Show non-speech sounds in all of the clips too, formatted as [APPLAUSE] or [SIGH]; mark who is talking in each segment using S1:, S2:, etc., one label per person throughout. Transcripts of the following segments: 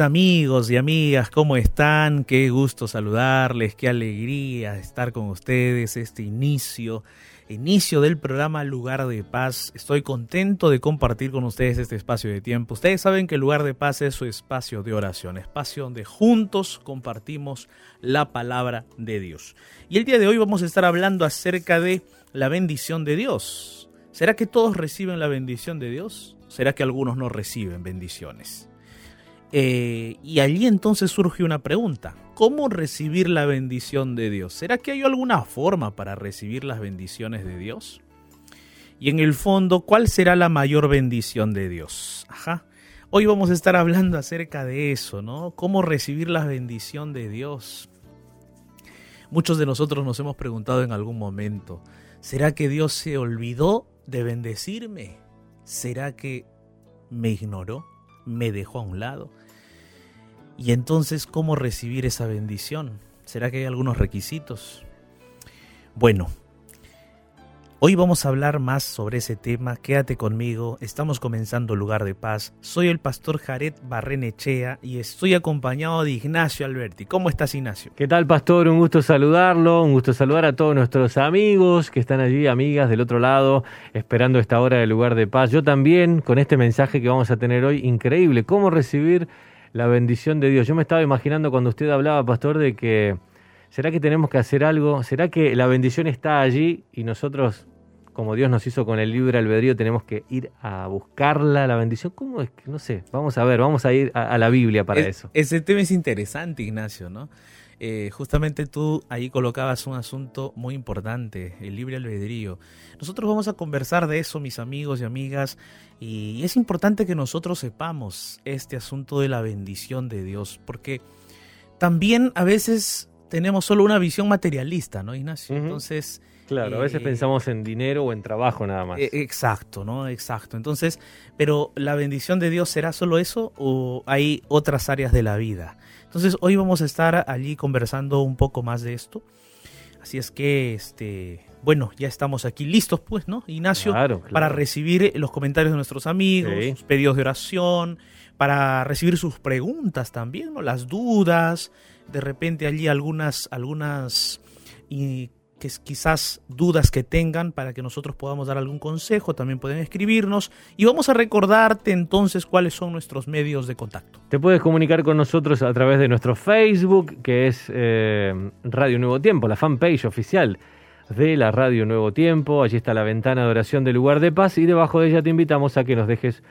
S1: Amigos y amigas, ¿cómo están? Qué gusto saludarles, qué alegría estar con ustedes este inicio, inicio del programa Lugar de Paz. Estoy contento de compartir con ustedes este espacio de tiempo. Ustedes saben que Lugar de Paz es su espacio de oración, espacio donde juntos compartimos la palabra de Dios. Y el día de hoy vamos a estar hablando acerca de la bendición de Dios. ¿Será que todos reciben la bendición de Dios? ¿Será que algunos no reciben bendiciones? Eh, y allí entonces surge una pregunta. ¿Cómo recibir la bendición de Dios? ¿Será que hay alguna forma para recibir las bendiciones de Dios? Y en el fondo, ¿cuál será la mayor bendición de Dios? Ajá. Hoy vamos a estar hablando acerca de eso, ¿no? ¿Cómo recibir la bendición de Dios? Muchos de nosotros nos hemos preguntado en algún momento, ¿será que Dios se olvidó de bendecirme? ¿Será que me ignoró? Me dejó a un lado. Y entonces, ¿cómo recibir esa bendición? ¿Será que hay algunos requisitos? Bueno, Hoy vamos a hablar más sobre ese tema, quédate conmigo, estamos comenzando Lugar de Paz. Soy el pastor Jared Barrenechea y estoy acompañado de Ignacio Alberti. ¿Cómo estás Ignacio?
S2: ¿Qué tal pastor? Un gusto saludarlo, un gusto saludar a todos nuestros amigos que están allí, amigas del otro lado, esperando esta hora de Lugar de Paz. Yo también, con este mensaje que vamos a tener hoy, increíble, cómo recibir la bendición de Dios. Yo me estaba imaginando cuando usted hablaba, pastor, de que ¿Será que tenemos que hacer algo? ¿Será que la bendición está allí y nosotros, como Dios nos hizo con el libre albedrío, tenemos que ir a buscarla, la bendición? ¿Cómo es que? No sé, vamos a ver, vamos a ir a, la Biblia para eso.
S1: Ese tema es interesante, Ignacio, ¿no? Eh, justamente tú ahí colocabas un asunto muy importante, el libre albedrío. Nosotros vamos a conversar de eso, mis amigos y amigas, y es importante que nosotros sepamos este asunto de la bendición de Dios, porque también a veces tenemos solo una visión materialista, ¿no, Ignacio?
S2: Entonces... Claro, a veces eh, pensamos en dinero o en trabajo nada más.
S1: E, exacto, ¿no? Exacto. Entonces, pero ¿la bendición de Dios será solo eso o hay otras áreas de la vida? Entonces, hoy vamos a estar allí conversando un poco más de esto. Así es que, este, bueno, ya estamos aquí listos, pues, ¿no, Ignacio? Para recibir los comentarios de nuestros amigos, sus pedidos de oración, para recibir sus preguntas también, ¿no? Las dudas, de repente allí algunas, algunas y que quizás dudas que tengan para que nosotros podamos dar algún consejo, también pueden escribirnos y vamos a recordarte entonces cuáles son nuestros medios de contacto.
S2: Te puedes comunicar con nosotros a través de nuestro Facebook, que es eh, Radio Nuevo Tiempo, la fanpage oficial de la Radio Nuevo Tiempo. Allí está la ventana de oración del lugar de paz y debajo de ella te invitamos a que nos dejes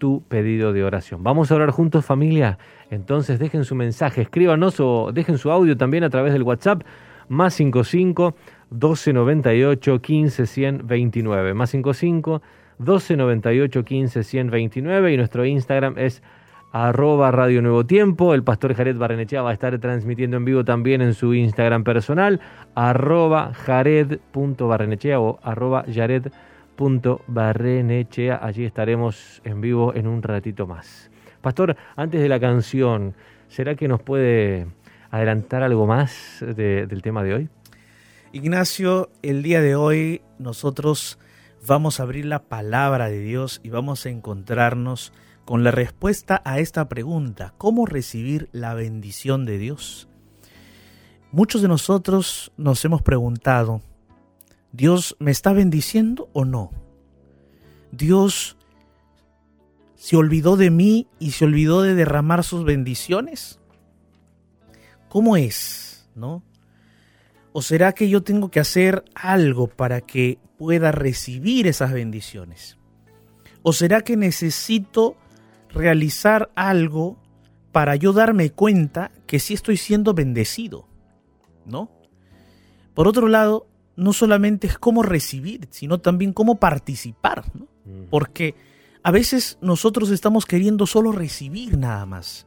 S2: tu pedido de oración. Vamos a orar juntos familia. Entonces dejen su mensaje, escríbanos o dejen su audio también a través del WhatsApp más 55 1298 15 129. Más 55 1298 15 129 y nuestro Instagram es arroba Radio Nuevo Tiempo. El pastor Jared Barrenechea va a estar transmitiendo en vivo también en su Instagram personal, arroba jared.barrenechea o arroba jared.barrenechea. Allí estaremos en vivo en un ratito más. Pastor, antes de la canción, ¿será que nos puede adelantar algo más del tema de hoy?
S1: Ignacio, el día de hoy nosotros vamos a abrir la palabra de Dios y vamos a encontrarnos con la respuesta a esta pregunta, ¿cómo recibir la bendición de Dios? Muchos de nosotros nos hemos preguntado, ¿Dios me está bendiciendo o no? ¿Dios ¿Se olvidó de mí y se olvidó de derramar sus bendiciones? ¿Cómo es? ¿No? ¿O será que yo tengo que hacer algo para que pueda recibir esas bendiciones? ¿O será que necesito realizar algo para yo darme cuenta que sí estoy siendo bendecido? ¿No? Por otro lado, no solamente es cómo recibir, sino también cómo participar, ¿no? Porque a veces nosotros estamos queriendo solo recibir nada más.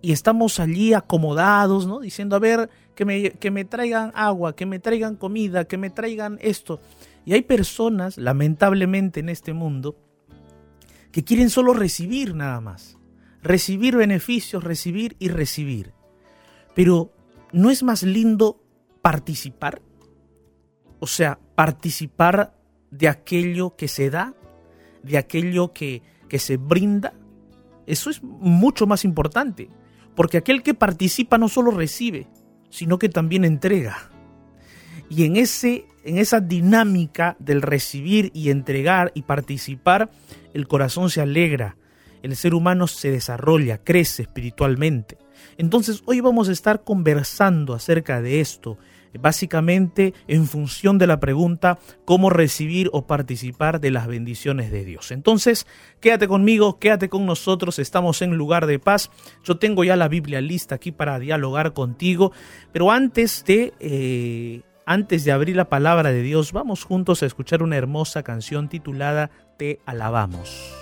S1: Y estamos allí acomodados, ¿no? Diciendo, a ver, que me, que me traigan agua, que me traigan comida, que me traigan esto. Y hay personas, lamentablemente en este mundo, que quieren solo recibir nada más. Recibir beneficios, recibir y recibir. Pero, ¿no es más lindo participar? O sea, participar de aquello que se da de aquello que, que se brinda,
S3: Eso es mucho más importante, porque aquel que participa no solo recibe, sino que también entrega. Y en, ese, en esa dinámica del recibir y entregar y participar, el corazón se alegra, el ser humano se desarrolla, crece espiritualmente. Entonces hoy vamos a estar conversando acerca de esto, básicamente en función de la pregunta cómo recibir o participar de las bendiciones de Dios. Entonces, quédate conmigo, quédate con nosotros, estamos en lugar de paz. Yo tengo ya la Biblia lista aquí para dialogar contigo, pero antes de... Eh, antes de abrir la palabra de Dios, vamos juntos a escuchar una hermosa canción titulada Te alabamos.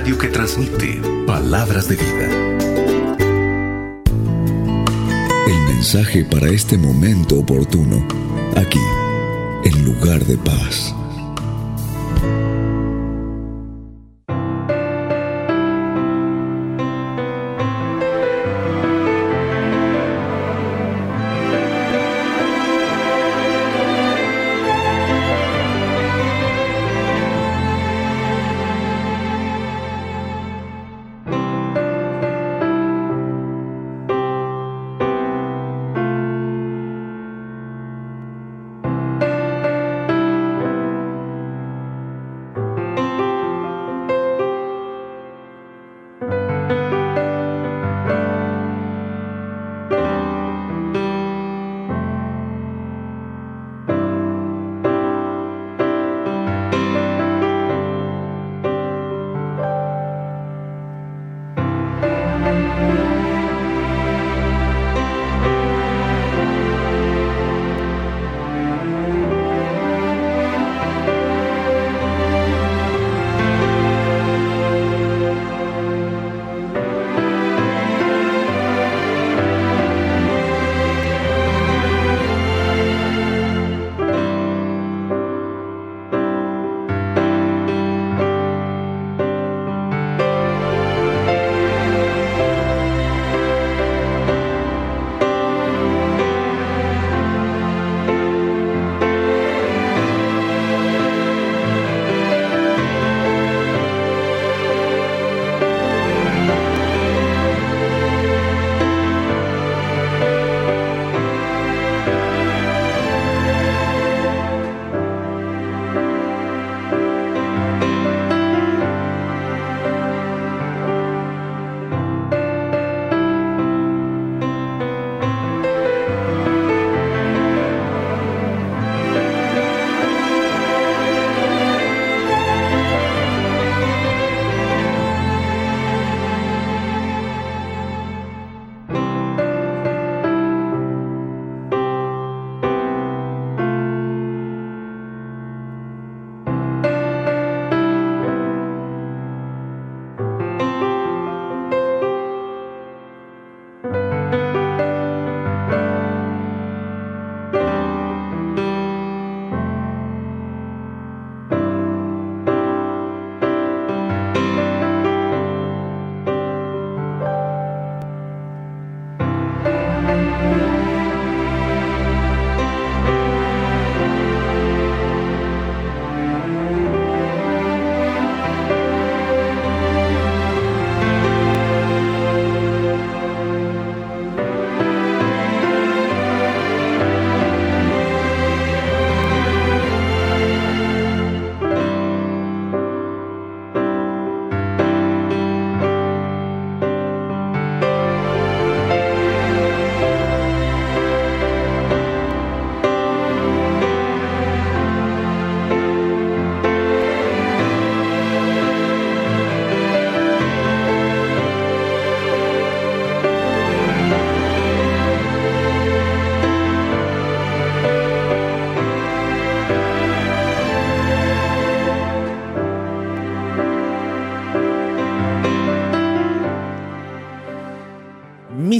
S4: Que transmite palabras de vida. El mensaje para este momento oportuno, aquí, en lugar de paz.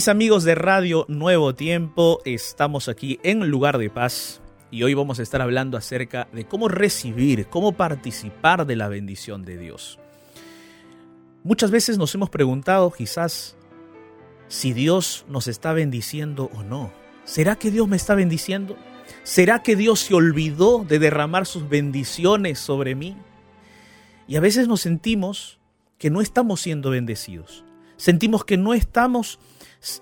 S1: Amigos de Radio Nuevo Tiempo, estamos aquí en Lugar de Paz y hoy vamos a estar hablando acerca de cómo recibir, cómo participar de la bendición de Dios. Muchas veces nos hemos preguntado quizás si Dios nos está bendiciendo o no. ¿Será que Dios me está bendiciendo? ¿Será que Dios se olvidó de derramar sus bendiciones sobre mí? Y a veces nos sentimos que no estamos siendo bendecidos. Sentimos que no estamos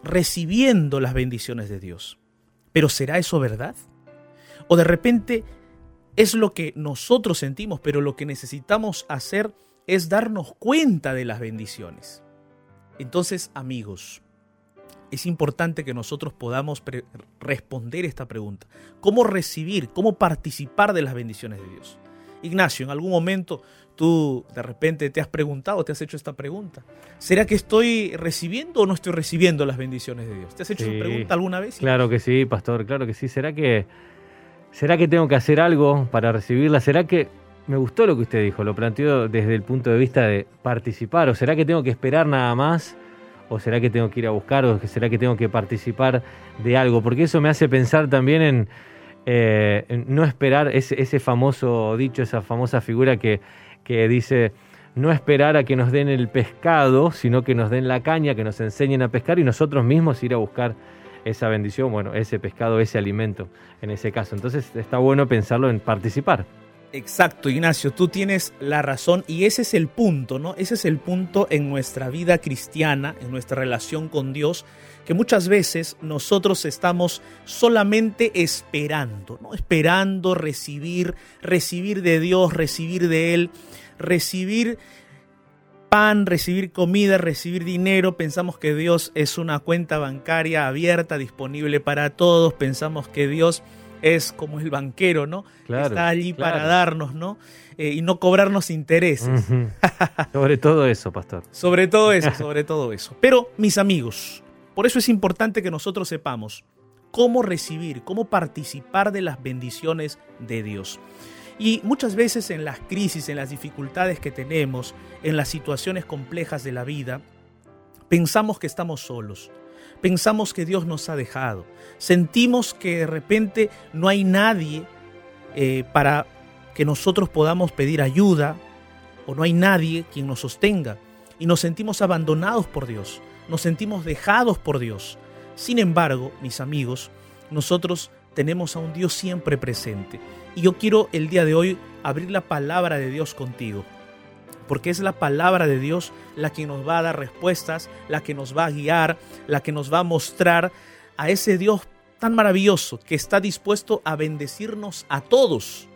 S1: recibiendo las bendiciones de Dios. Pero ¿será eso verdad? O de repente es lo que nosotros sentimos, pero lo que necesitamos hacer es darnos cuenta de las bendiciones. Entonces, amigos, es importante que nosotros podamos responder esta pregunta. ¿Cómo recibir, cómo participar de las bendiciones de Dios? Ignacio, en algún momento tú de repente te has preguntado, te has hecho esta pregunta. ¿Será que estoy recibiendo o no estoy recibiendo las bendiciones de Dios? ¿Te has hecho esa pregunta alguna vez?
S2: Claro que sí, pastor, claro que sí. ¿Será que, ¿Será que tengo que hacer algo para recibirla? ¿Será que me gustó lo que usted dijo? Lo planteó desde el punto de vista de participar. ¿O será que tengo que esperar nada más? ¿O será que tengo que ir a buscar? ¿O será que tengo que participar de algo? Porque eso me hace pensar también en, eh, no esperar ese, ese famoso dicho, esa famosa figura que que dice no esperar a que nos den el pescado, sino que nos den la caña, que nos enseñen a pescar y nosotros mismos ir a buscar esa bendición, bueno, ese pescado, ese alimento en ese caso. Entonces está bueno pensarlo en participar.
S1: Exacto, Ignacio, tú tienes la razón y ese es el punto, ¿no? Ese es el punto en nuestra vida cristiana, en nuestra relación con Dios, que muchas veces nosotros estamos solamente esperando, ¿no? Esperando recibir, recibir de Dios, recibir de Él, recibir pan, recibir comida, recibir dinero. Pensamos que Dios es una cuenta bancaria abierta, disponible para todos. Pensamos que Dios es como el banquero, ¿no? Está allí para darnos, ¿no? Eh, y no cobrarnos intereses. [LAUGHS]
S2: sobre todo eso, pastor.
S1: sobre todo eso, [LAUGHS] sobre todo eso. Pero, mis amigos, por eso es importante que nosotros sepamos cómo recibir, cómo participar de las bendiciones de Dios. Y muchas veces en las crisis, en las dificultades que tenemos, en las situaciones complejas de la vida, pensamos que estamos solos, pensamos que Dios nos ha dejado, sentimos que de repente no hay nadie eh, para que nosotros podamos pedir ayuda o no hay nadie quien nos sostenga y nos sentimos abandonados por Dios nos sentimos dejados por Dios. Sin embargo, mis amigos, nosotros tenemos a un Dios siempre presente. Y yo quiero el día de hoy abrir la palabra de Dios contigo. Porque es la palabra de Dios la que nos va a dar respuestas, la que nos va a guiar, la que nos va a mostrar a ese Dios tan maravilloso que está dispuesto a bendecirnos a todos,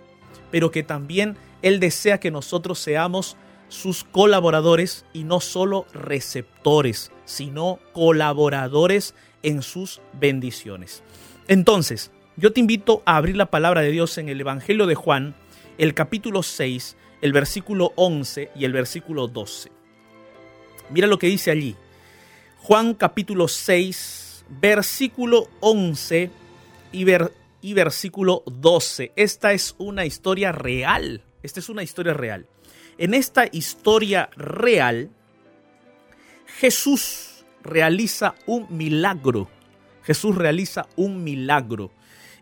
S1: pero que también Él desea que nosotros seamos sus colaboradores y no solo receptores, sino colaboradores en sus bendiciones. Entonces, yo te invito a abrir la palabra de Dios en el Evangelio de Juan, el capítulo 6, el versículo 11 y el versículo 12. Mira lo que dice allí. Juan capítulo 6, versículo 11 y, y versículo 12. Esta es una historia real. Esta es una historia real. En esta historia real, Jesús realiza un milagro. Jesús realiza un milagro.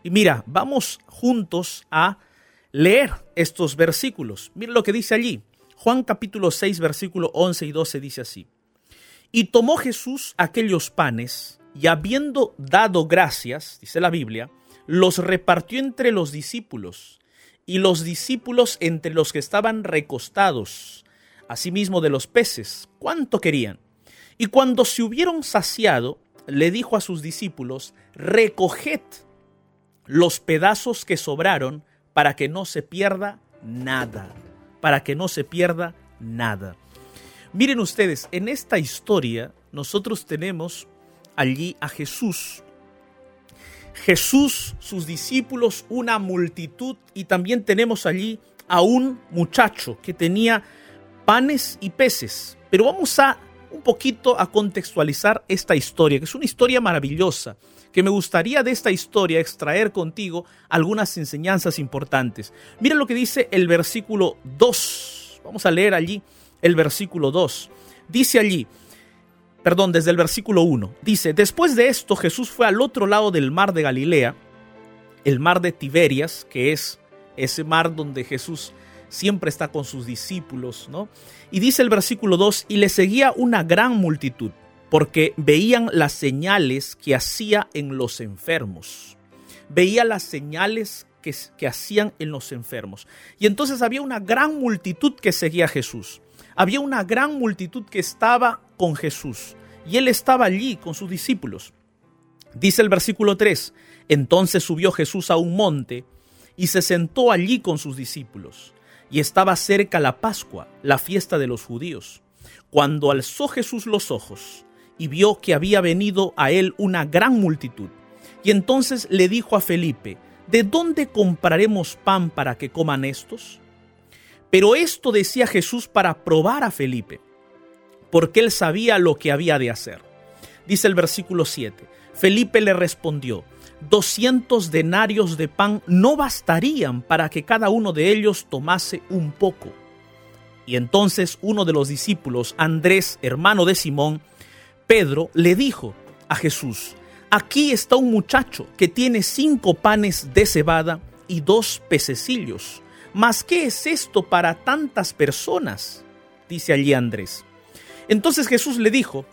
S1: Y mira, vamos juntos a leer estos versículos. Mira lo que dice allí. Juan capítulo 6, versículo 11 y 12 dice así. Y tomó Jesús aquellos panes y habiendo dado gracias, dice la Biblia, los repartió entre los discípulos y los discípulos entre los que estaban recostados, asimismo de los peces, cuánto querían. Y cuando se hubieron saciado, le dijo a sus discípulos, recoged los pedazos que sobraron para que no se pierda nada, para que no se pierda nada. Miren ustedes, en esta historia nosotros tenemos allí a Jesús Jesús, sus discípulos, una multitud y también tenemos allí a un muchacho que tenía panes y peces. Pero vamos a un poquito a contextualizar esta historia, que es una historia maravillosa, que me gustaría de esta historia extraer contigo algunas enseñanzas importantes. Mira lo que dice el versículo 2. Vamos a leer allí el versículo 2. Dice allí, perdón, desde el versículo 1. Dice, después de esto Jesús fue al otro lado del mar de Galilea, el mar de Tiberias, que es ese mar donde Jesús siempre está con sus discípulos, ¿no? Y dice el versículo 2, y le seguía una gran multitud, porque veían las señales que hacía en los enfermos. Veía las señales que, que hacían en los enfermos. Y entonces había una gran multitud que seguía a Jesús. Había una gran multitud que estaba con Jesús. Y él estaba allí con sus discípulos. Dice el versículo 3, entonces subió Jesús a un monte y se sentó allí con sus discípulos. Y estaba cerca la Pascua, la fiesta de los judíos. Cuando alzó Jesús los ojos y vio que había venido a él una gran multitud, y entonces le dijo a Felipe, ¿de dónde compraremos pan para que coman estos? Pero esto decía Jesús para probar a Felipe, porque él sabía lo que había de hacer. Dice el versículo 7, Felipe le respondió, doscientos denarios de pan no bastarían para que cada uno de ellos tomase un poco. Y entonces uno de los discípulos, Andrés, hermano de Simón, Pedro, le dijo a Jesús, aquí está un muchacho que tiene cinco panes de cebada y dos pececillos. ¿Mas qué es esto para tantas personas? Dice allí Andrés. Entonces Jesús le dijo,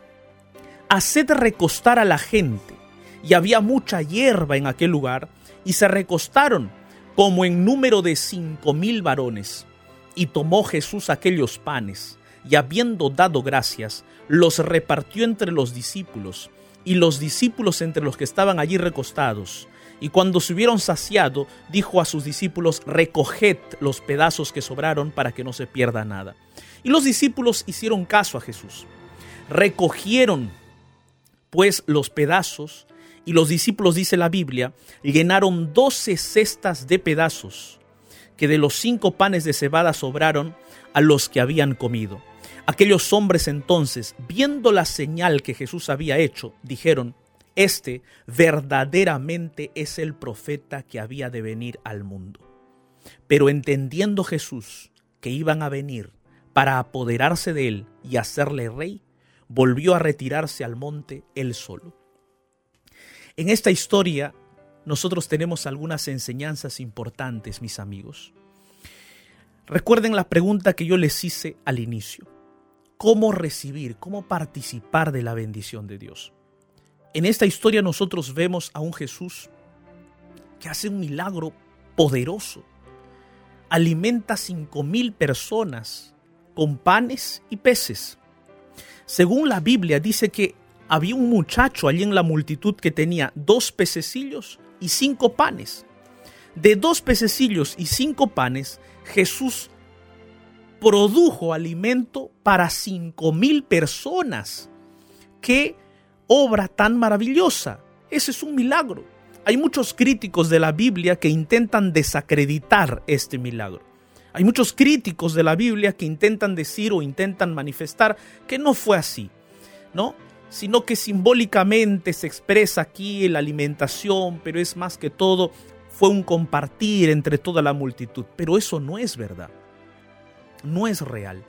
S1: haced recostar a la gente y había mucha hierba en aquel lugar, y se recostaron como en número de cinco mil varones. Y tomó Jesús aquellos panes, y habiendo dado gracias, los repartió entre los discípulos, y los discípulos entre los que estaban allí recostados. Y cuando se hubieron saciado, dijo a sus discípulos, recoged los pedazos que sobraron para que no se pierda nada. Y los discípulos hicieron caso a Jesús. Recogieron pues los pedazos y los discípulos, dice la Biblia, llenaron doce cestas de pedazos que de los cinco panes de cebada sobraron a los que habían comido. Aquellos hombres entonces, viendo la señal que Jesús había hecho, dijeron, Este verdaderamente es el profeta que había de venir al mundo. Pero entendiendo Jesús que iban a venir para apoderarse de él y hacerle rey, volvió a retirarse al monte él solo. En esta historia nosotros tenemos algunas enseñanzas importantes, mis amigos. Recuerden la pregunta que yo les hice al inicio. ¿Cómo recibir, cómo participar de la bendición de Dios? En esta historia nosotros vemos a un Jesús que hace un milagro poderoso. Alimenta cinco mil personas con panes y peces. Según la Biblia dice que había un muchacho allí en la multitud que tenía dos pececillos y cinco panes. De dos pececillos y cinco panes, Jesús produjo alimento para cinco mil personas. ¡Qué obra tan maravillosa! Ese es un milagro. Hay muchos críticos de la Biblia que intentan desacreditar este milagro. Hay muchos críticos de la Biblia que intentan decir o intentan manifestar que no fue así. ¿No? Sino que simbólicamente se expresa aquí la alimentación, pero es más que todo fue un compartir entre toda la multitud. Pero eso no es verdad, no es real.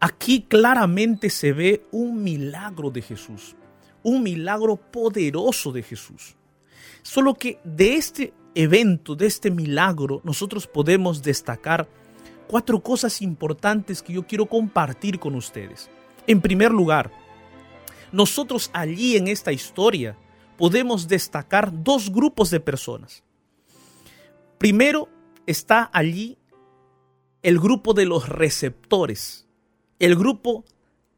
S1: Aquí claramente se ve un milagro de Jesús, un milagro poderoso de Jesús. Solo que de este evento, de este milagro, nosotros podemos destacar cuatro cosas importantes que yo quiero compartir con ustedes. En primer lugar, nosotros allí en esta historia podemos destacar dos grupos de personas. Primero está allí el grupo de los receptores, el grupo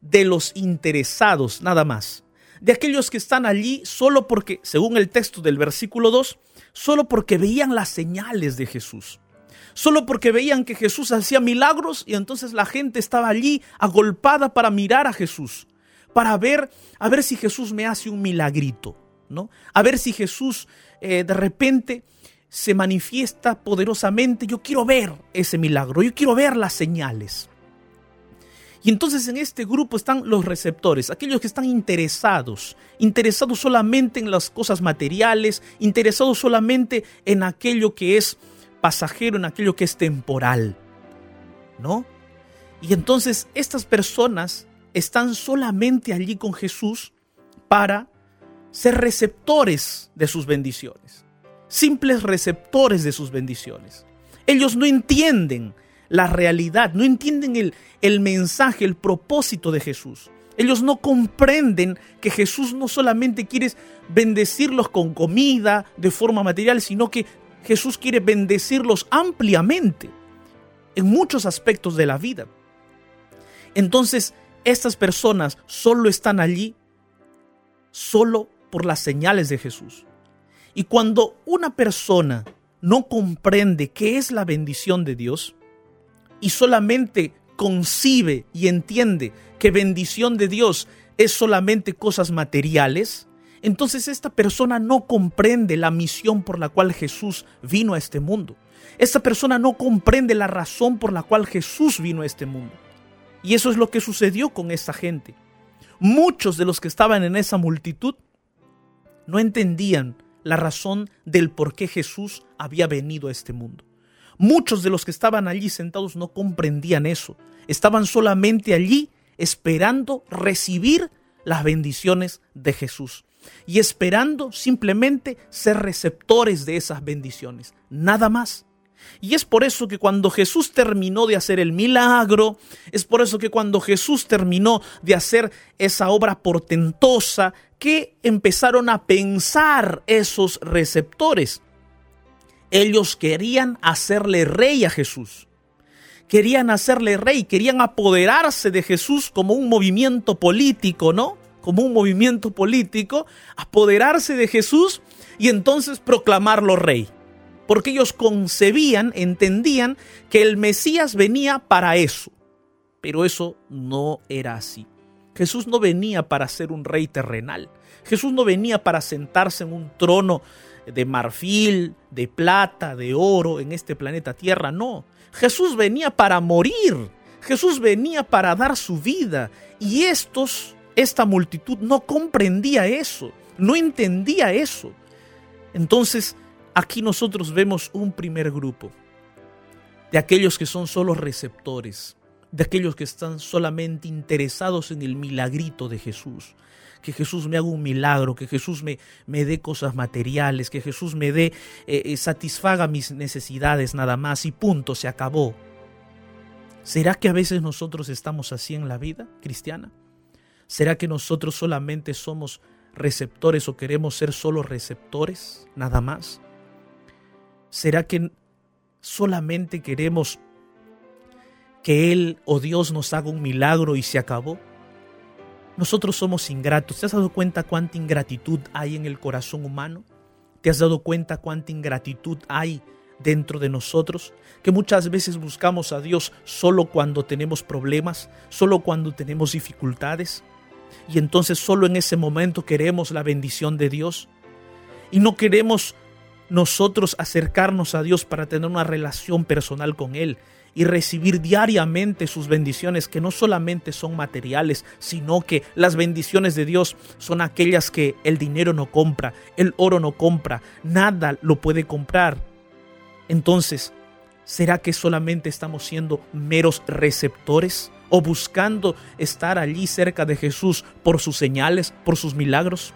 S1: de los interesados nada más, de aquellos que están allí solo porque, según el texto del versículo 2, solo porque veían las señales de Jesús, solo porque veían que Jesús hacía milagros y entonces la gente estaba allí agolpada para mirar a Jesús para ver, a ver si Jesús me hace un milagrito, ¿no? A ver si Jesús eh, de repente se manifiesta poderosamente. Yo quiero ver ese milagro, yo quiero ver las señales. Y entonces en este grupo están los receptores, aquellos que están interesados, interesados solamente en las cosas materiales, interesados solamente en aquello que es pasajero, en aquello que es temporal. ¿No? Y entonces estas personas están solamente allí con Jesús para ser receptores de sus bendiciones, simples receptores de sus bendiciones. Ellos no entienden la realidad, no entienden el, el mensaje, el propósito de Jesús. Ellos no comprenden que Jesús no solamente quiere bendecirlos con comida de forma material, sino que Jesús quiere bendecirlos ampliamente en muchos aspectos de la vida. Entonces, estas personas solo están allí solo por las señales de Jesús. Y cuando una persona no comprende qué es la bendición de Dios y solamente concibe y entiende que bendición de Dios es solamente cosas materiales, entonces esta persona no comprende la misión por la cual Jesús vino a este mundo. Esta persona no comprende la razón por la cual Jesús vino a este mundo. Y eso es lo que sucedió con esta gente. Muchos de los que estaban en esa multitud no entendían la razón del por qué Jesús había venido a este mundo. Muchos de los que estaban allí sentados no comprendían eso. Estaban solamente allí esperando recibir las bendiciones de Jesús y esperando simplemente ser receptores de esas bendiciones. Nada más. Y es por eso que cuando Jesús terminó de hacer el milagro, es por eso que cuando Jesús terminó de hacer esa obra portentosa, que empezaron a pensar esos receptores. Ellos querían hacerle rey a Jesús. Querían hacerle rey, querían apoderarse de Jesús como un movimiento político, ¿no? Como un movimiento político, apoderarse de Jesús y entonces proclamarlo rey porque ellos concebían, entendían que el Mesías venía para eso. Pero eso no era así. Jesús no venía para ser un rey terrenal. Jesús no venía para sentarse en un trono de marfil, de plata, de oro en este planeta Tierra. No. Jesús venía para morir. Jesús venía para dar su vida. Y estos, esta multitud no comprendía eso, no entendía eso. Entonces Aquí nosotros vemos un primer grupo de aquellos que son solo receptores, de aquellos que están solamente interesados en el milagrito de Jesús. Que Jesús me haga un milagro, que Jesús me, me dé cosas materiales, que Jesús me dé, eh, eh, satisfaga mis necesidades nada más y punto, se acabó. ¿Será que a veces nosotros estamos así en la vida cristiana? ¿Será que nosotros solamente somos receptores o queremos ser solo receptores nada más? ¿Será que solamente queremos que Él o Dios nos haga un milagro y se acabó? Nosotros somos ingratos. ¿Te has dado cuenta cuánta ingratitud hay en el corazón humano? ¿Te has dado cuenta cuánta ingratitud hay dentro de nosotros? Que muchas veces buscamos a Dios solo cuando tenemos problemas, solo cuando tenemos dificultades. Y entonces solo en ese momento queremos la bendición de Dios. Y no queremos nosotros acercarnos a Dios para tener una relación personal con Él y recibir diariamente sus bendiciones que no solamente son materiales, sino que las bendiciones de Dios son aquellas que el dinero no compra, el oro no compra, nada lo puede comprar. Entonces, ¿será que solamente estamos siendo meros receptores o buscando estar allí cerca de Jesús por sus señales, por sus milagros?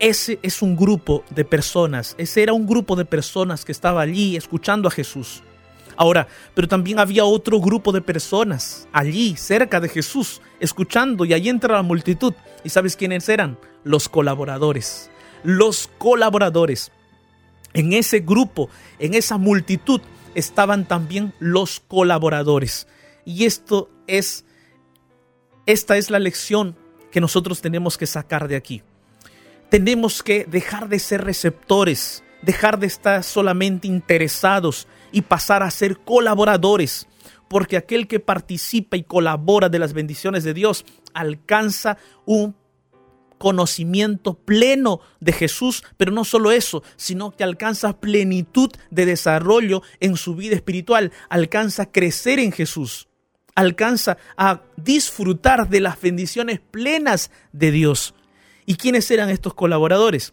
S1: Ese es un grupo de personas, ese era un grupo de personas que estaba allí escuchando a Jesús. Ahora, pero también había otro grupo de personas allí, cerca de Jesús, escuchando y allí entra la multitud. ¿Y sabes quiénes eran? Los colaboradores. Los colaboradores. En ese grupo, en esa multitud, estaban también los colaboradores. Y esto es, esta es la lección que nosotros tenemos que sacar de aquí tenemos que dejar de ser receptores, dejar de estar solamente interesados y pasar a ser colaboradores, porque aquel que participa y colabora de las bendiciones de Dios alcanza un conocimiento pleno de Jesús, pero no solo eso, sino que alcanza plenitud de desarrollo en su vida espiritual, alcanza a crecer en Jesús, alcanza a disfrutar de las bendiciones plenas de Dios. ¿Y quiénes eran estos colaboradores?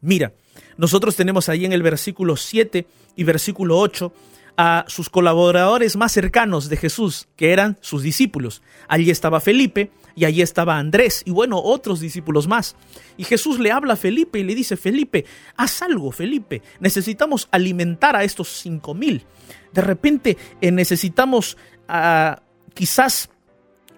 S1: Mira, nosotros tenemos ahí en el versículo 7 y versículo 8 a sus colaboradores más cercanos de Jesús, que eran sus discípulos. Allí estaba Felipe y allí estaba Andrés y bueno, otros discípulos más. Y Jesús le habla a Felipe y le dice, Felipe, haz algo, Felipe, necesitamos alimentar a estos cinco mil. De repente eh, necesitamos ah, quizás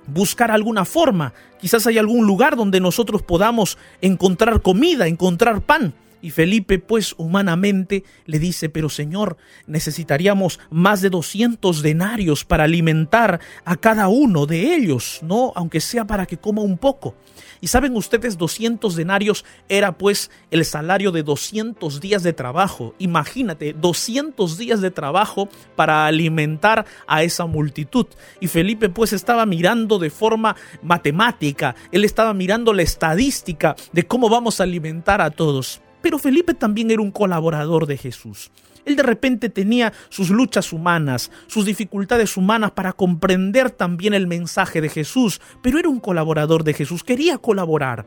S1: buscar alguna forma, quizás hay algún lugar donde nosotros podamos encontrar comida, encontrar pan. Y Felipe, pues humanamente, le dice, pero Señor, necesitaríamos más de 200 denarios para alimentar a cada uno de ellos, ¿no? Aunque sea para que coma un poco. Y saben ustedes, 200 denarios era pues el salario de 200 días de trabajo. Imagínate, 200 días de trabajo para alimentar a esa multitud. Y Felipe pues estaba mirando de forma matemática, él estaba mirando la estadística de cómo vamos a alimentar a todos. Pero Felipe también era un colaborador de Jesús. Él de repente tenía sus luchas humanas, sus dificultades humanas para comprender también el mensaje de Jesús, pero era un colaborador de Jesús, quería colaborar.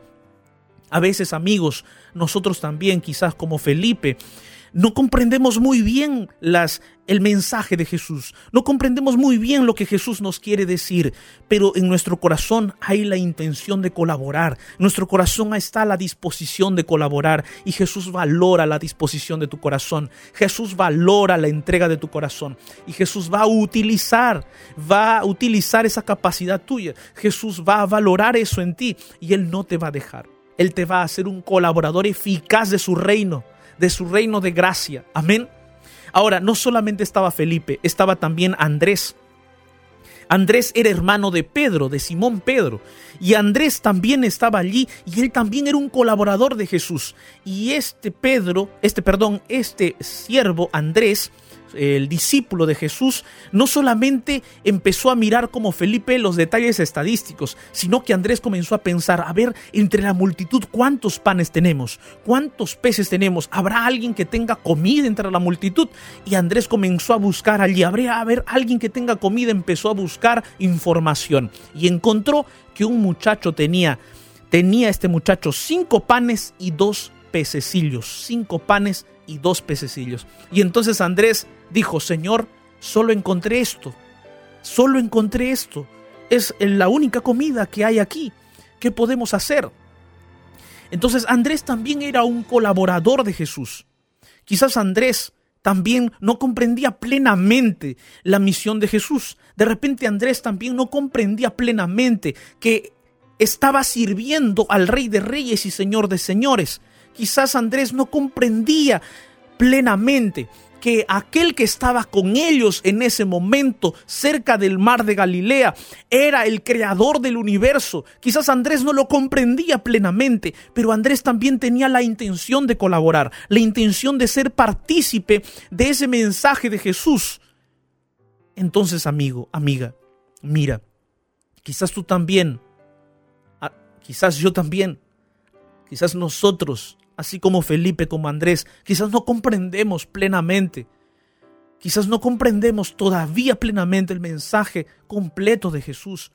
S1: A veces, amigos, nosotros también, quizás como Felipe, no comprendemos muy bien las, el mensaje de Jesús, no comprendemos muy bien lo que Jesús nos quiere decir, pero en nuestro corazón hay la intención de colaborar, nuestro corazón está a la disposición de colaborar y Jesús valora la disposición de tu corazón, Jesús valora la entrega de tu corazón y Jesús va a utilizar, va a utilizar esa capacidad tuya, Jesús va a valorar eso en ti y Él no te va a dejar, Él te va a hacer un colaborador eficaz de su reino de su reino de gracia. Amén. Ahora, no solamente estaba Felipe, estaba también Andrés. Andrés era hermano de Pedro, de Simón Pedro, y Andrés también estaba allí y él también era un colaborador de Jesús. Y este Pedro, este perdón, este siervo Andrés el discípulo de Jesús, no solamente empezó a mirar como Felipe los detalles estadísticos, sino que Andrés comenzó a pensar, a ver, entre la multitud, ¿cuántos panes tenemos? ¿Cuántos peces tenemos? ¿Habrá alguien que tenga comida entre la multitud? Y Andrés comenzó a buscar allí, ¿habría haber alguien que tenga comida? Empezó a buscar información y encontró que un muchacho tenía, tenía este muchacho cinco panes y dos pececillos, cinco panes y dos pececillos. Y entonces Andrés dijo, Señor, solo encontré esto, solo encontré esto, es la única comida que hay aquí, ¿qué podemos hacer? Entonces Andrés también era un colaborador de Jesús. Quizás Andrés también no comprendía plenamente la misión de Jesús. De repente Andrés también no comprendía plenamente que estaba sirviendo al Rey de Reyes y Señor de Señores. Quizás Andrés no comprendía plenamente que aquel que estaba con ellos en ese momento cerca del mar de Galilea era el creador del universo. Quizás Andrés no lo comprendía plenamente, pero Andrés también tenía la intención de colaborar, la intención de ser partícipe de ese mensaje de Jesús. Entonces, amigo, amiga, mira, quizás tú también, ah, quizás yo también, quizás nosotros así como Felipe, como Andrés, quizás no comprendemos plenamente, quizás no comprendemos todavía plenamente el mensaje completo de Jesús,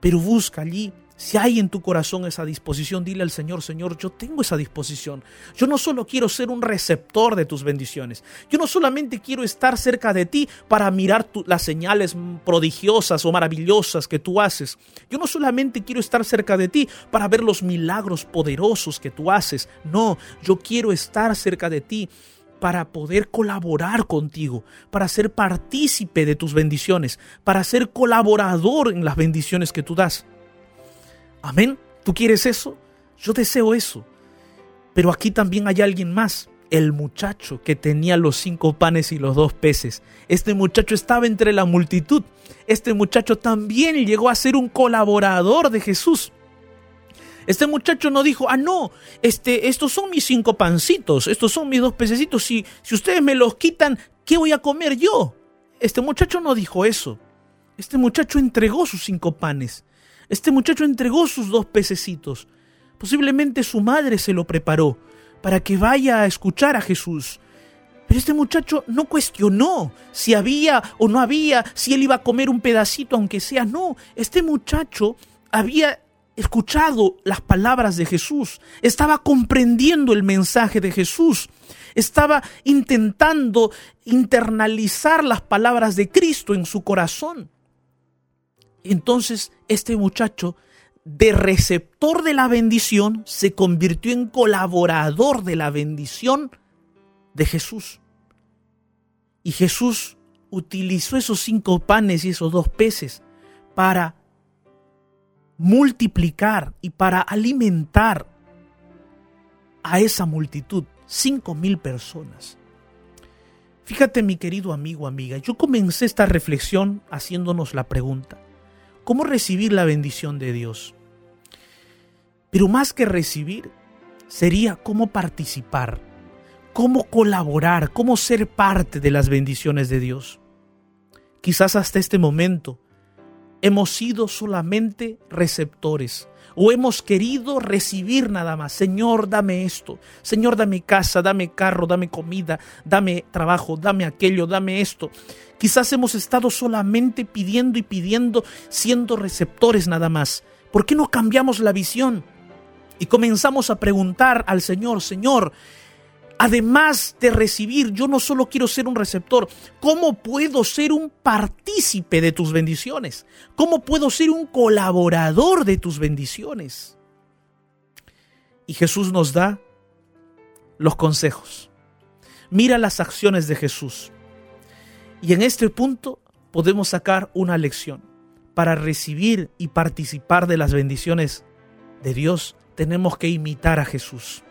S1: pero busca allí si hay en tu corazón esa disposición, dile al Señor, Señor, yo tengo esa disposición. Yo no solo quiero ser un receptor de tus bendiciones. Yo no solamente quiero estar cerca de ti para mirar las señales prodigiosas o maravillosas que tú haces. Yo no solamente quiero estar cerca de ti para ver los milagros poderosos que tú haces. No, yo quiero estar cerca de ti para poder colaborar contigo, para ser partícipe de tus bendiciones, para ser colaborador en las bendiciones que tú das. Amén. ¿Tú quieres eso? Yo deseo eso. Pero aquí también hay alguien más, el muchacho que tenía los cinco panes y los dos peces. Este muchacho estaba entre la multitud. Este muchacho también llegó a ser un colaborador de Jesús. Este muchacho no dijo, ah, no, este, estos son mis cinco pancitos, estos son mis dos pececitos, si, si ustedes me los quitan, ¿qué voy a comer yo? Este muchacho no dijo eso. Este muchacho entregó sus cinco panes. Este muchacho entregó sus dos pececitos. Posiblemente su madre se lo preparó para que vaya a escuchar a Jesús. Pero este muchacho no cuestionó si había o no había, si él iba a comer un pedacito aunque sea. No, este muchacho había escuchado las palabras de Jesús, estaba comprendiendo el mensaje de Jesús, estaba intentando internalizar las palabras de Cristo en su corazón. Entonces este muchacho, de receptor de la bendición, se convirtió en colaborador de la bendición de Jesús. Y Jesús utilizó esos cinco panes y esos dos peces para multiplicar y para alimentar a esa multitud, cinco mil personas. Fíjate mi querido amigo, amiga, yo comencé esta reflexión haciéndonos la pregunta, ¿cómo recibir la bendición de Dios? Pero más que recibir, sería cómo participar, cómo colaborar, cómo ser parte de las bendiciones de Dios. Quizás hasta este momento hemos sido solamente receptores o hemos querido recibir nada más. Señor, dame esto. Señor, dame casa, dame carro, dame comida, dame trabajo, dame aquello, dame esto. Quizás hemos estado solamente pidiendo y pidiendo, siendo receptores nada más. ¿Por qué no cambiamos la visión? Y comenzamos a preguntar al Señor, Señor, además de recibir, yo no solo quiero ser un receptor, ¿cómo puedo ser un partícipe de tus bendiciones? ¿Cómo puedo ser un colaborador de tus bendiciones? Y Jesús nos da los consejos. Mira las acciones de Jesús. Y en este punto podemos sacar una lección. Para recibir y participar de las bendiciones de Dios, tenemos que imitar a Jesús.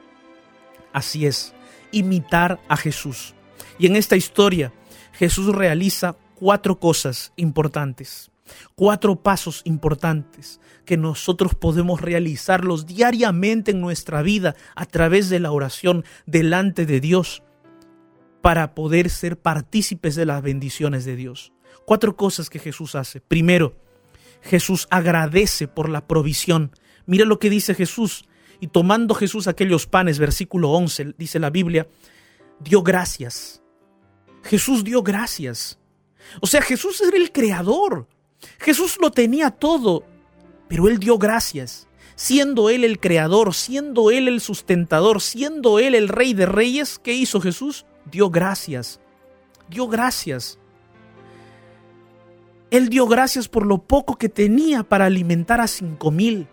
S1: Así es, imitar a Jesús. Y en esta historia, Jesús realiza cuatro cosas importantes, cuatro pasos importantes que nosotros podemos realizarlos diariamente en nuestra vida a través de la oración delante de Dios para poder ser partícipes de las bendiciones de Dios. Cuatro cosas que Jesús hace. Primero, Jesús agradece por la provisión. Mira lo que dice Jesús. Y tomando Jesús aquellos panes, versículo 11, dice la Biblia, dio gracias. Jesús dio gracias. O sea, Jesús era el creador. Jesús lo tenía todo, pero él dio gracias. Siendo él el creador, siendo él el sustentador, siendo él el rey de reyes, ¿qué hizo Jesús? Dio gracias. Dio gracias. Él dio gracias por lo poco que tenía para alimentar a cinco mil.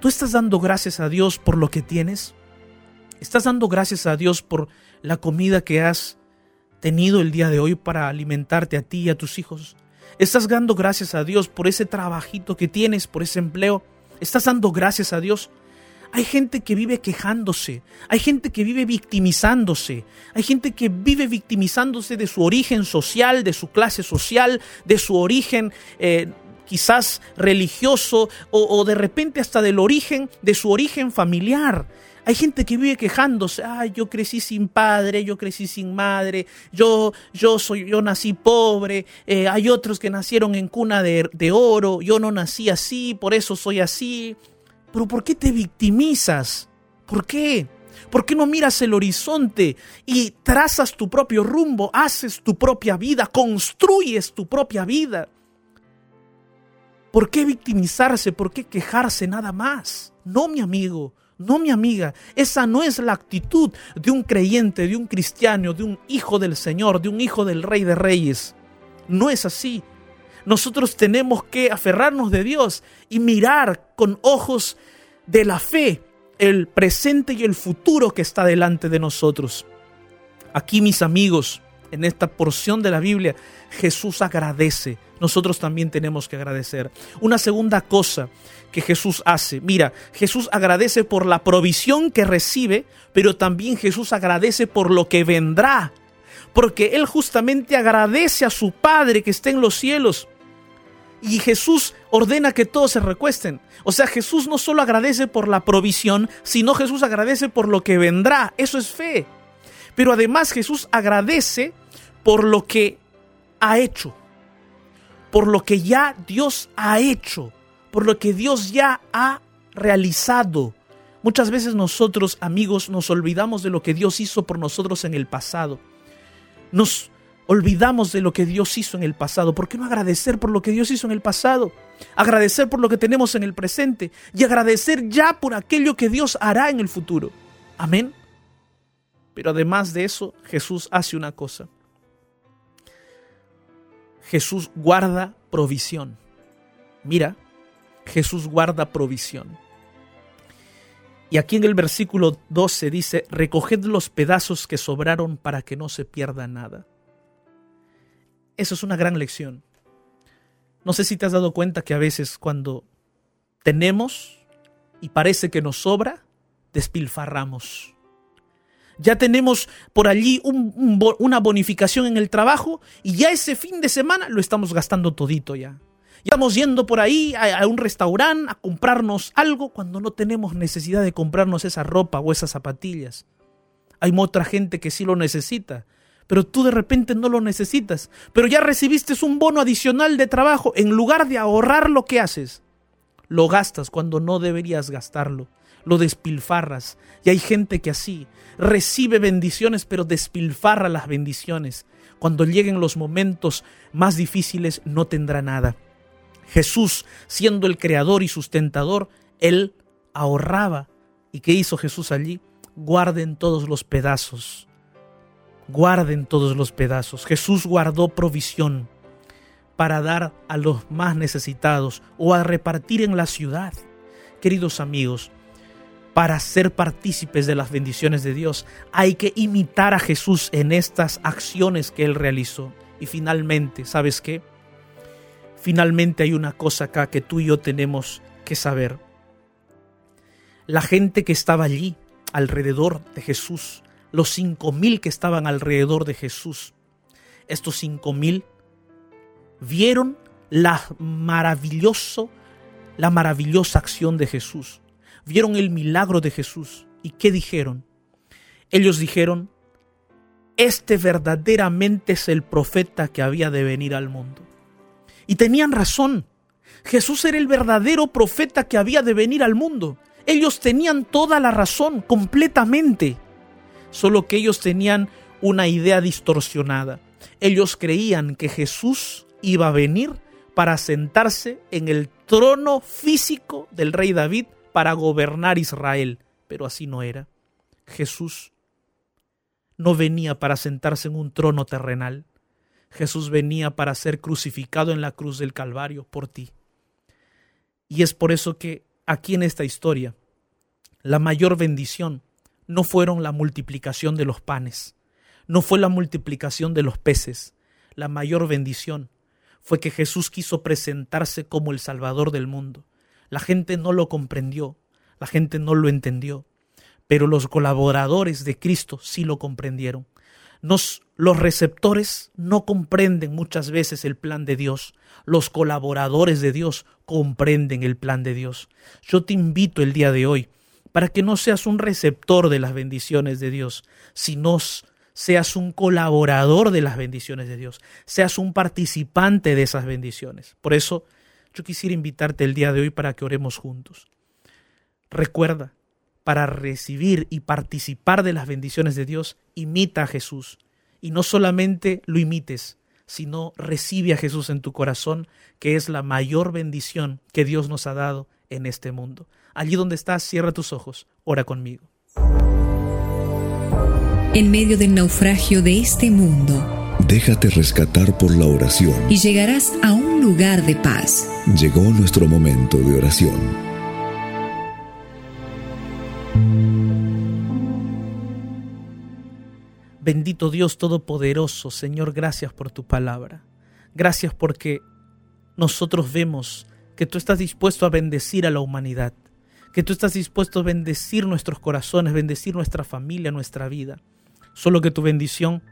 S1: ¿Tú estás dando gracias a Dios por lo que tienes? ¿Estás dando gracias a Dios por la comida que has tenido el día de hoy para alimentarte a ti y a tus hijos? ¿Estás dando gracias a Dios por ese trabajito que tienes, por ese empleo? ¿Estás dando gracias a Dios? Hay gente que vive quejándose, hay gente que vive victimizándose, hay gente que vive victimizándose de su origen social, de su clase social, de su origen eh, quizás religioso o, de repente hasta del origen, de su origen familiar. Hay gente que vive quejándose, ay, yo crecí sin padre, yo crecí sin madre, yo, yo soy, yo nací pobre, eh, hay otros que nacieron en cuna de, de oro, yo no nací así, por eso soy así. Pero ¿por qué te victimizas? ¿Por qué? ¿Por qué no miras el horizonte y trazas tu propio rumbo, haces tu propia vida, construyes tu propia vida? ¿Por qué victimizarse? ¿Por qué quejarse nada más? No, mi amigo, no, mi amiga. Esa no es la actitud de un creyente, de un cristiano, de un hijo del Señor, de un hijo del Rey de Reyes. No es así. Nosotros tenemos que aferrarnos de Dios y mirar con ojos de la fe el presente y el futuro que está delante de nosotros. Aquí, mis amigos, en esta porción de la Biblia, Jesús agradece. Nosotros también tenemos que agradecer. Una segunda cosa que Jesús hace, mira, Jesús agradece por la provisión que recibe, pero también Jesús agradece por lo que vendrá. Porque Él justamente agradece a su Padre que está en los cielos. Y Jesús ordena que todos se recuesten. O sea, Jesús no solo agradece por la provisión, sino Jesús agradece por lo que vendrá. Eso es fe. Pero además Jesús agradece por lo que ha hecho, por lo que ya Dios ha hecho, por lo que Dios ya ha realizado. Muchas veces nosotros, amigos, nos olvidamos de lo que Dios hizo por nosotros en el pasado. Nos olvidamos de lo que Dios hizo en el pasado. ¿Por qué no agradecer por lo que Dios hizo en el pasado? Agradecer por lo que tenemos en el presente y agradecer ya por aquello que Dios hará en el futuro. Amén. Pero además de eso, Jesús hace una cosa. Jesús guarda provisión. Mira, Jesús guarda provisión. Y aquí en el versículo 12 dice, recoged los pedazos que sobraron para que no se pierda nada. Eso es una gran lección. No sé si te has dado cuenta que a veces cuando tenemos y parece que nos sobra, despilfarramos. Ya tenemos por allí una bonificación en el trabajo y ya ese fin de semana lo estamos gastando todito ya. Ya estamos yendo por ahí a, a un restaurante a comprarnos algo cuando no tenemos necesidad de comprarnos esa ropa o esas zapatillas. Hay otra gente que sí lo necesita pero tú de repente no lo necesitas, pero ya recibiste un bono adicional de trabajo, en lugar de ahorrar lo que haces, lo gastas cuando no deberías gastarlo, lo despilfarras. Y hay gente que así recibe bendiciones, pero despilfarra las bendiciones. Cuando lleguen los momentos más difíciles no tendrá nada. Jesús, siendo el creador y sustentador, él ahorraba. ¿Y qué hizo Jesús allí? Guarden todos los pedazos guarden todos los pedazos. Jesús guardó provisión para dar a los más necesitados o a repartir en la ciudad. Queridos amigos, para ser partícipes de las bendiciones de Dios hay que imitar a Jesús en estas acciones que Él realizó. Y finalmente, ¿sabes qué? Finalmente hay una cosa acá que tú y yo tenemos que saber. La gente que estaba allí alrededor de Jesús los cinco mil que estaban alrededor de Jesús. Estos cinco mil vieron la maravilloso, la maravillosa acción de Jesús. Vieron el milagro de Jesús. ¿Y qué dijeron? Ellos dijeron, este verdaderamente es el profeta que había de venir al mundo. Y tenían razón. Jesús era el verdadero profeta que había de venir al mundo. Ellos tenían toda la razón, completamente solo que ellos tenían una idea distorsionada. Ellos creían que Jesús iba a venir para sentarse en el trono físico del rey David para gobernar Israel, pero así no era. Jesús no venía para sentarse en un trono terrenal. Jesús venía para ser crucificado en la cruz del Calvario por ti. Y es por eso que aquí en esta historia, la mayor bendición no fueron la multiplicación de los panes, no fue la multiplicación de los peces. La mayor bendición fue que Jesús quiso presentarse como el Salvador del mundo. La gente no lo comprendió, la gente no lo entendió, pero los colaboradores de Cristo sí lo comprendieron. Nos, los receptores no comprenden muchas veces el plan de Dios. Los colaboradores de Dios comprenden el plan de Dios. Yo te invito el día de hoy para que no seas un receptor de las bendiciones de Dios, sino seas un colaborador de las bendiciones de Dios, seas un participante de esas bendiciones. Por eso yo quisiera invitarte el día de hoy para que oremos juntos. Recuerda, para recibir y participar de las bendiciones de Dios, imita a Jesús. Y no solamente lo imites, sino recibe a Jesús en tu corazón, que es la mayor bendición que Dios nos ha dado en este mundo. Allí donde estás, cierra tus ojos, ora conmigo.
S5: En medio del naufragio de este mundo,
S4: déjate rescatar por la oración
S5: y llegarás a un lugar de paz.
S4: Llegó nuestro momento de oración.
S1: Bendito Dios Todopoderoso, Señor, gracias por tu palabra. Gracias porque nosotros vemos que tú estás dispuesto a bendecir a la humanidad, que tú estás dispuesto a bendecir nuestros corazones, bendecir nuestra familia, nuestra vida. Solo que tu bendición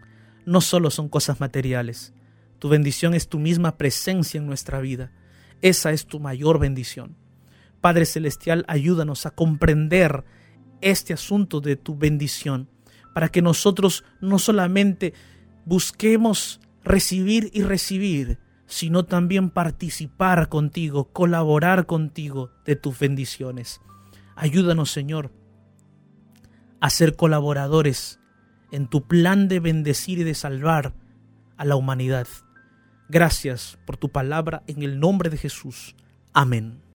S1: no solo son cosas materiales, tu bendición es tu misma presencia en nuestra vida. Esa es tu mayor bendición. Padre Celestial, ayúdanos a comprender este asunto de tu bendición, para que nosotros no solamente busquemos recibir y recibir, sino también participar contigo, colaborar contigo de tus bendiciones. Ayúdanos, Señor, a ser colaboradores en tu plan de bendecir y de salvar a la humanidad. Gracias por tu palabra en el nombre de Jesús. Amén.